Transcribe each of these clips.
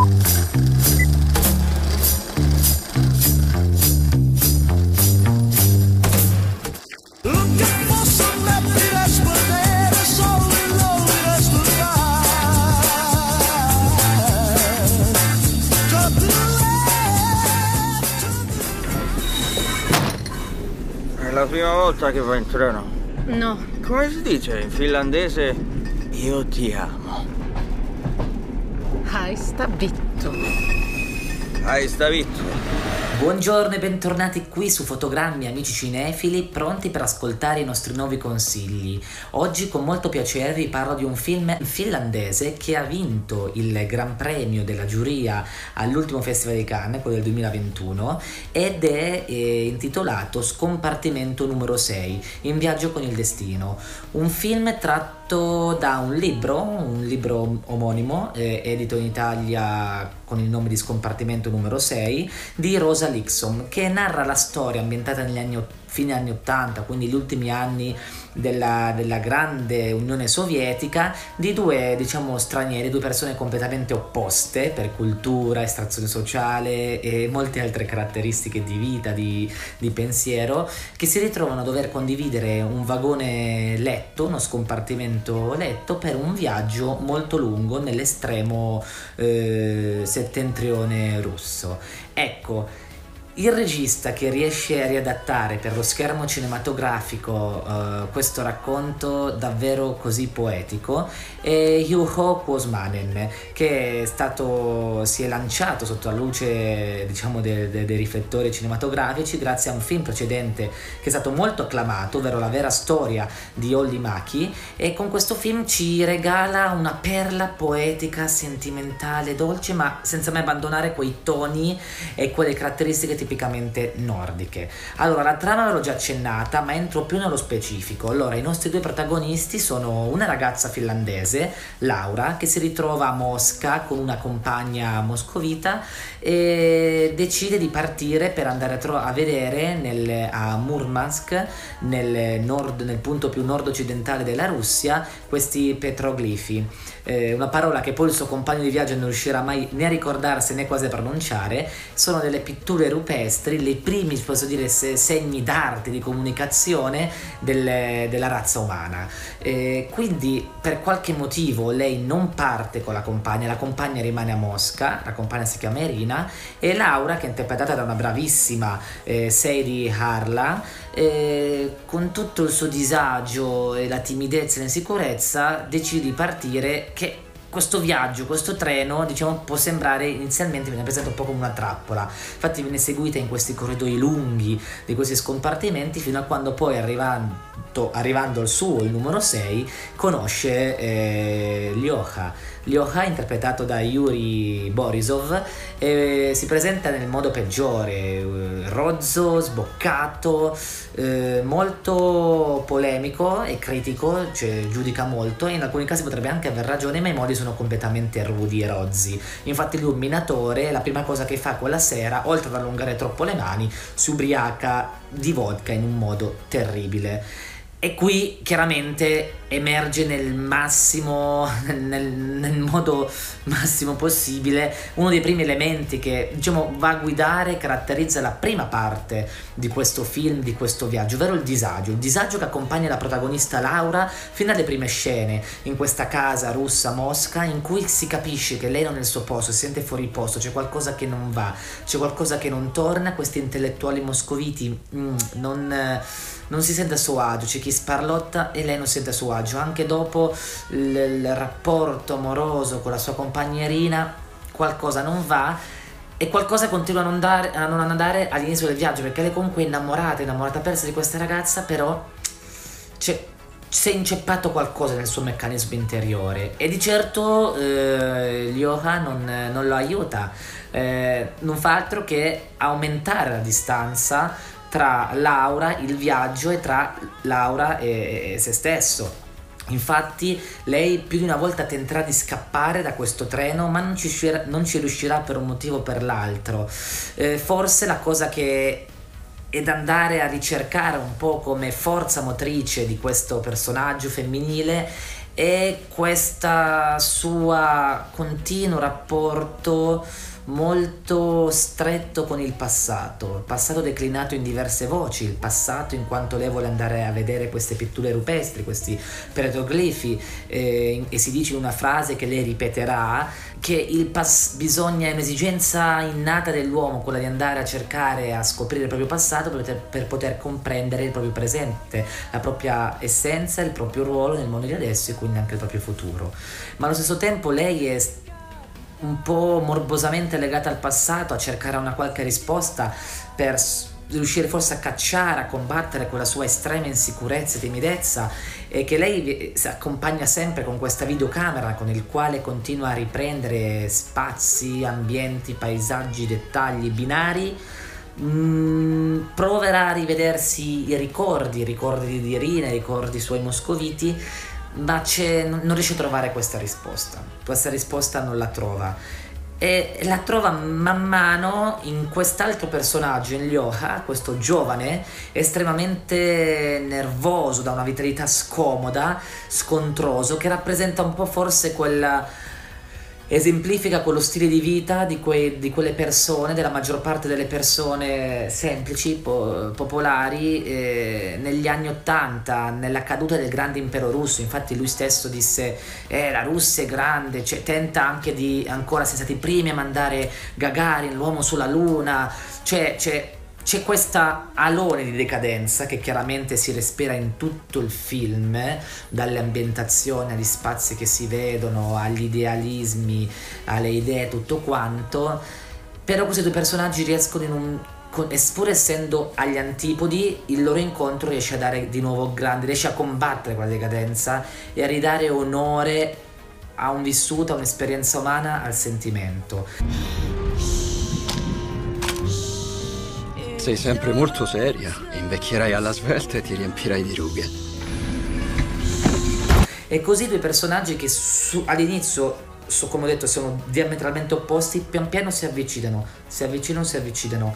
È la prima volta che vai in treno. No, Come si dice in finlandese? Io ti amo. Hai sta vitto. Hai sta vitto? Buongiorno e bentornati qui su Fotogrammi amici cinefili, pronti per ascoltare i nostri nuovi consigli. Oggi con molto piacere vi parlo di un film finlandese che ha vinto il Gran Premio della giuria all'ultimo Festival di Cannes, quello del 2021, ed è eh, intitolato Scompartimento numero 6, In viaggio con il destino. Un film tratto da un libro, un libro omonimo, eh, edito in Italia con il nome di Scompartimento numero 6, di Rosa Lixom, che narra la storia ambientata negli anni ott- fine anni 80, quindi gli ultimi anni della, della grande Unione Sovietica, di due, diciamo, stranieri, due persone completamente opposte per cultura, estrazione sociale e molte altre caratteristiche di vita, di, di pensiero, che si ritrovano a dover condividere un vagone letto, uno scompartimento letto, per un viaggio molto lungo nell'estremo eh, settentrione russo. Ecco, il regista che riesce a riadattare per lo schermo cinematografico eh, questo racconto davvero così poetico è Juho Kuosmanen che è stato, si è lanciato sotto la luce diciamo de- de- dei riflettori cinematografici grazie a un film precedente che è stato molto acclamato ovvero la vera storia di Olli Maki e con questo film ci regala una perla poetica, sentimentale, dolce ma senza mai abbandonare quei toni e quelle caratteristiche tipicamente nordiche. Allora, la trama l'ho già accennata, ma entro più nello specifico. Allora, i nostri due protagonisti sono una ragazza finlandese, Laura, che si ritrova a Mosca con una compagna moscovita e decide di partire per andare a, tro- a vedere nel- a Murmansk, nel, nord- nel punto più nord-occidentale della Russia, questi petroglifi. Eh, una parola che poi il suo compagno di viaggio non riuscirà mai né a ricordarsi né quasi a pronunciare, sono delle pitture rupestri, le primi, posso dire, se- segni d'arte, di comunicazione del- della razza umana. Eh, quindi per qualche motivo lei non parte con la compagna, la compagna rimane a Mosca, la compagna si chiama Irina, e Laura, che è interpretata da una bravissima eh, Sadie Harla, eh, con tutto il suo disagio e la timidezza e l'insicurezza, decide di partire che questo viaggio, questo treno, diciamo, può sembrare inizialmente viene presentato un po' come una trappola. Infatti viene seguita in questi corridoi lunghi di questi scompartimenti fino a quando poi arrivando, arrivando al suo, il numero 6, conosce eh, Lyoha. Lyoha, interpretato da Yuri Borisov, eh, si presenta nel modo peggiore, eh, rozzo, sboccato, eh, molto polemico e critico, cioè giudica molto e in alcuni casi potrebbe anche aver ragione, ma i modi sono completamente rudi e rozzi. Infatti lui un minatore, la prima cosa che fa quella sera, oltre ad allungare troppo le mani, si ubriaca di vodka in un modo terribile. E qui chiaramente emerge nel massimo, nel, nel modo massimo possibile, uno dei primi elementi che diciamo va a guidare, caratterizza la prima parte di questo film, di questo viaggio, ovvero il disagio. Il disagio che accompagna la protagonista Laura fino alle prime scene in questa casa russa Mosca in cui si capisce che lei non è nel suo posto, si sente fuori posto, c'è qualcosa che non va, c'è qualcosa che non torna, questi intellettuali moscoviti mm, non, non si sente a suo agio, c'è chi sparlotta e lei non si sente a suo agio, anche dopo il, il rapporto amoroso con la sua compagnierina qualcosa non va e qualcosa continua a non, dare- a non andare all'inizio del viaggio perché lei comunque è innamorata, innamorata persa di questa ragazza però c'è si è inceppato qualcosa nel suo meccanismo interiore. E di certo eh, Lyoha non, non lo aiuta, Eh, non fa altro che aumentare la distanza tra Laura, il viaggio e tra Laura e, se stesso. Infatti lei più di una volta tenterà di scappare da questo treno ma non ci, riuscirà- non ci riuscirà per un motivo o per l'altro. Eh, forse la cosa che ed andare a ricercare un po' come forza motrice di questo personaggio femminile e questo suo continuo rapporto molto stretto con il passato, il passato declinato in diverse voci, il passato in quanto lei vuole andare a vedere queste pitture rupestri, questi petroglifi eh, e si dice in una frase che lei ripeterà che pas- bisogna, è un'esigenza innata dell'uomo quella di andare a cercare, a scoprire il proprio passato per per poter comprendere il proprio presente, la propria essenza, il proprio ruolo nel mondo di adesso e quindi anche il proprio futuro. Ma allo stesso tempo lei è un po' morbosamente legata al passato, a cercare una qualche risposta per riuscire forse a cacciare, a combattere quella sua estrema insicurezza e timidezza e che lei si accompagna sempre con questa videocamera con il quale continua a riprendere spazi, ambienti, paesaggi, dettagli binari. Mm, proverà a rivedersi i ricordi, i ricordi di Irina, i ricordi suoi moscoviti ma non riesce a trovare questa risposta. Questa risposta non la trova. E la trova man mano in quest'altro personaggio, in Lyoha, questo giovane estremamente nervoso, da una vitalità scomoda, scontroso, che rappresenta un po' forse quella esemplifica quello stile di vita di, quei, di, quelle persone, della maggior parte delle persone semplici, po- popolari, eh, negli anni Ottanta, nella caduta del grande impero russo. Infatti lui stesso disse, eh, la Russia è grande, cioè, tenta anche di, ancora, siamo stati i primi a mandare Gagarin, l'uomo sulla luna, cioè, cioè c'è questa alone di decadenza che chiaramente si respira in tutto il film, dalle ambientazioni agli spazi che si vedono, agli idealismi, alle idee, tutto quanto. Però questi due personaggi riescono in un pur essendo agli antipodi, il loro incontro riesce a dare di nuovo grande, riesce a combattere quella decadenza e a ridare onore a un vissuto, a un'esperienza umana, al sentimento. Sei sempre molto seria. Invecchierai alla svelta e ti riempirai di rughe. E così due personaggi che su, all'inizio, so, come ho detto, sono diametralmente opposti, pian piano si avvicinano, si avvicinano, si avvicinano.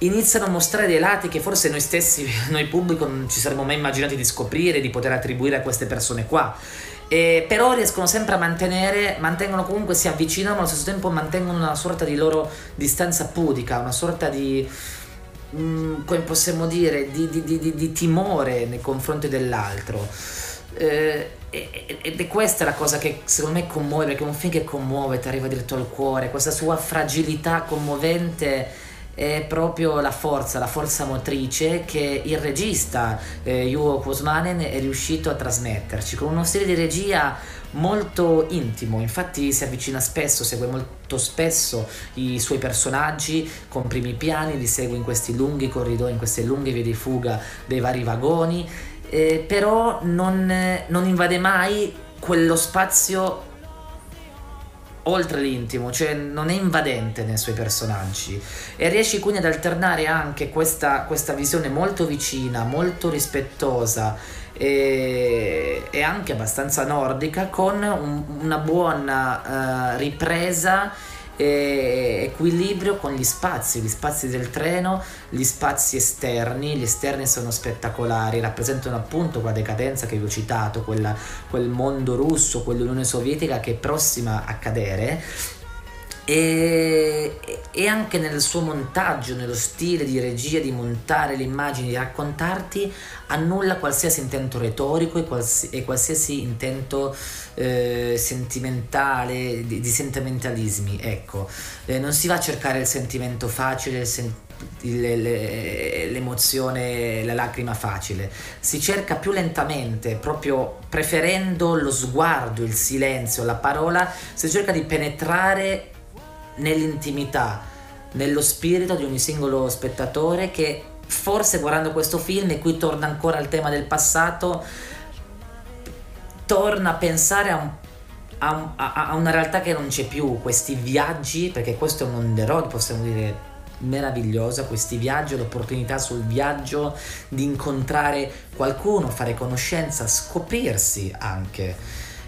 Iniziano a mostrare dei lati che forse noi stessi, noi pubblico, non ci saremmo mai immaginati di scoprire, di poter attribuire a queste persone qua. E però riescono sempre a mantenere, mantengono comunque, si avvicinano, ma allo stesso tempo mantengono una sorta di loro distanza pudica, una sorta di, mh, mm, come possiamo dire, di, di, di, di, timore nei confronti dell'altro. Eh, ed è questa la cosa che secondo me commuove, perché è un film che commuove, ti arriva diretto al cuore, questa sua fragilità commovente è proprio la forza, la forza motrice che il regista eh, Juho Kosmanen è riuscito a trasmetterci con uno stile di regia molto intimo, infatti si avvicina spesso, segue molto spesso i suoi personaggi con primi piani, li segue in questi lunghi corridoi, in queste lunghe vie di fuga dei vari vagoni, eh, però non, non invade mai quello spazio oltre l'intimo, cioè non è invadente nei suoi personaggi. E riesci quindi ad alternare anche questa, questa visione molto vicina, molto rispettosa e, e anche abbastanza nordica con un, una buona uh, ripresa equilibrio con gli spazi, gli spazi del treno, gli spazi esterni, gli esterni sono spettacolari, rappresentano appunto quella decadenza che vi ho citato, quella, quel mondo russo, quell'Unione Sovietica che è prossima a cadere e, e, anche nel suo montaggio, nello stile di regia, di montare le immagini, di raccontarti, annulla qualsiasi intento retorico e, quals- e qualsiasi intento eh, sentimentale, di, di, sentimentalismi. Ecco, eh, non si va a cercare il sentimento facile, il sen- le, le, l'emozione, la lacrima facile. Si cerca più lentamente, proprio preferendo lo sguardo, il silenzio, la parola, si cerca di penetrare nell'intimità, nello spirito di ogni singolo spettatore che forse guardando questo film, e qui torna ancora al tema del passato, torna a pensare a, un, a, un, a una realtà che non c'è più, questi viaggi, perché questo è un on possiamo dire meravigliosa, questi viaggi, l'opportunità sul viaggio di incontrare qualcuno, fare conoscenza, scoprirsi anche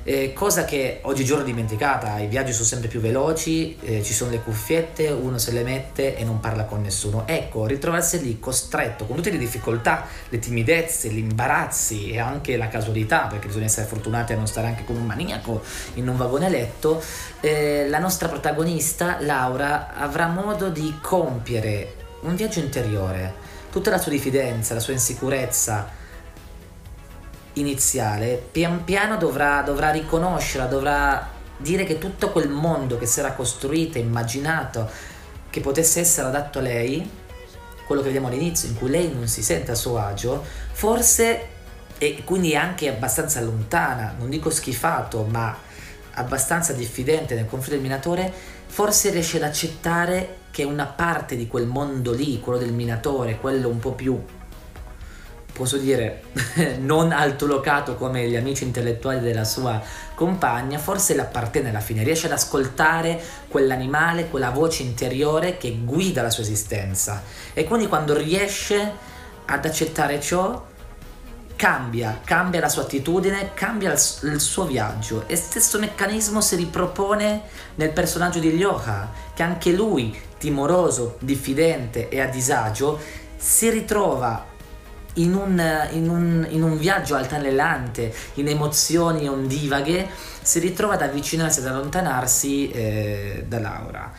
Eh, cosa che oggigiorno è dimenticata, i viaggi sono sempre più veloci, eh, ci sono le cuffiette, uno se le mette e non parla con nessuno. Ecco, ritrovarsi lì costretto con tutte le difficoltà, le timidezze, gli imbarazzi e anche la casualità, perché bisogna essere fortunati a non stare anche con un maniaco in un vagone letto, eh, la nostra protagonista, Laura, avrà modo di compiere un viaggio interiore, tutta la sua diffidenza, la sua insicurezza iniziale, pian piano dovrà, dovrà riconoscerla, dovrà dire che tutto quel mondo che si era costruito, immaginato, che potesse essere adatto a lei, quello che vediamo all'inizio, in cui lei non si sente a suo agio, forse, e quindi anche abbastanza lontana, non dico schifato, ma abbastanza diffidente nei confronti del minatore, forse riesce ad accettare che una parte di quel mondo lì, quello del minatore, quello un po' più posso dire, non altolocato come gli amici intellettuali della sua compagna, forse l'appartiene alla fine, riesce ad ascoltare quell'animale, quella voce interiore che guida la sua esistenza. E quindi quando riesce ad accettare ciò, cambia, cambia la sua attitudine, cambia il, suo viaggio. E stesso meccanismo si ripropone nel personaggio di Lyoha, che anche lui, timoroso, diffidente e a disagio, si ritrova in un, in, un, in un, viaggio altalenante, in emozioni ondivaghe, si ritrova ad avvicinarsi, ad allontanarsi eh, da Laura.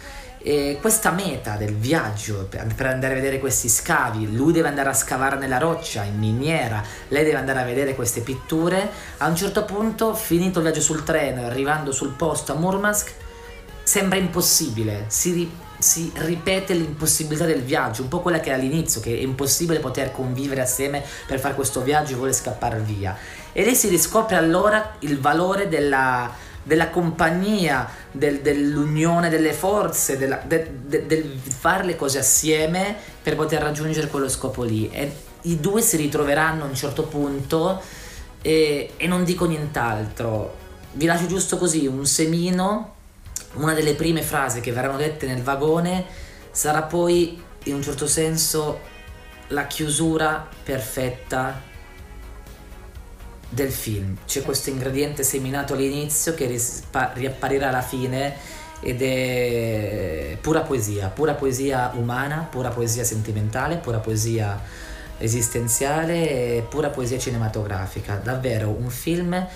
E questa meta del viaggio per, andare a vedere questi scavi, lui deve andare a scavare nella roccia, in miniera, lei deve andare a vedere queste pitture, a un certo punto, finito il viaggio sul treno, arrivando sul posto a Murmansk, sembra impossibile, si, si, ripete l'impossibilità del viaggio, un po' quella che è all'inizio, che è impossibile poter convivere assieme per fare questo viaggio e vuole scappare via. E lei si riscopre allora il valore della, della compagnia, del, dell'unione delle forze, della, de, de, del fare le cose assieme per poter raggiungere quello scopo lì. E i due si ritroveranno a un certo punto e, e non dico nient'altro. Vi lascio giusto così un semino una delle prime frasi che verranno dette nel vagone sarà poi in un certo senso la chiusura perfetta del film. C'è questo ingrediente seminato all'inizio che rispa- riapparirà alla fine ed è pura poesia, pura poesia umana, pura poesia sentimentale, pura poesia esistenziale, pura poesia cinematografica. Davvero un film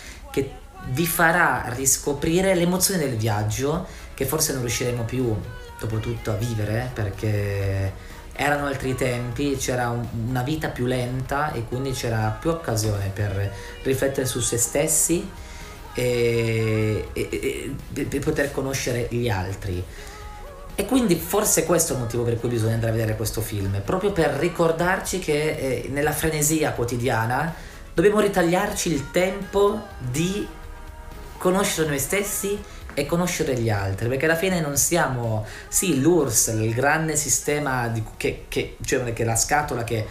vi farà riscoprire l'emozione del viaggio che forse non riusciremo più dopo tutto a vivere perché erano altri tempi, c'era un, una vita più lenta e quindi c'era più occasione per riflettere su se stessi e, e, e, e poter conoscere gli altri. E quindi forse questo è il motivo per cui bisogna andare a vedere questo film, proprio per ricordarci che eh, nella frenesia quotidiana dobbiamo ritagliarci il tempo di conoscere noi stessi e conoscere gli altri, perché alla fine non siamo, sì, l'URSS, il grande sistema di, che, che, cioè che la scatola che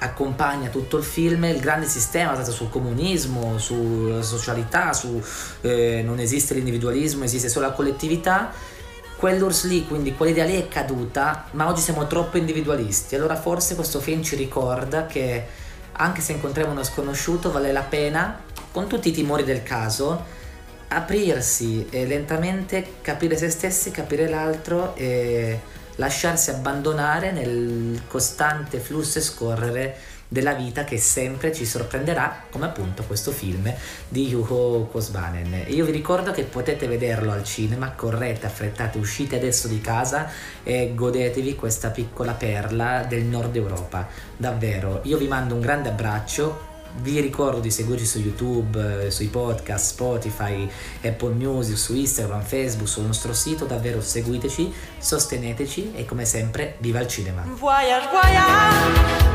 accompagna tutto il film, il grande sistema basato sul comunismo, sulla socialità, su eh, non esiste l'individualismo, esiste solo la collettività. Quell'URSS lì, quindi quell'idea lì è caduta, ma oggi siamo troppo individualisti. Allora forse questo film ci ricorda che anche se incontriamo uno sconosciuto vale la pena, con tutti i timori del caso, aprirsi e lentamente capire se stessi, capire l'altro e lasciarsi abbandonare nel costante flusso e scorrere della vita che sempre ci sorprenderà, come appunto questo film di Juho Kosbanen. Io vi ricordo che potete vederlo al cinema, correte, affrettate, uscite adesso di casa e godetevi questa piccola perla del nord Europa. Davvero, io vi mando un grande abbraccio, vi ricordo di seguirci su YouTube, eh, sui podcast, Spotify, Apple Music, su Instagram, Facebook, sul nostro sito. Davvero seguiteci, sosteneteci e come sempre viva il cinema. Voyage, voyage.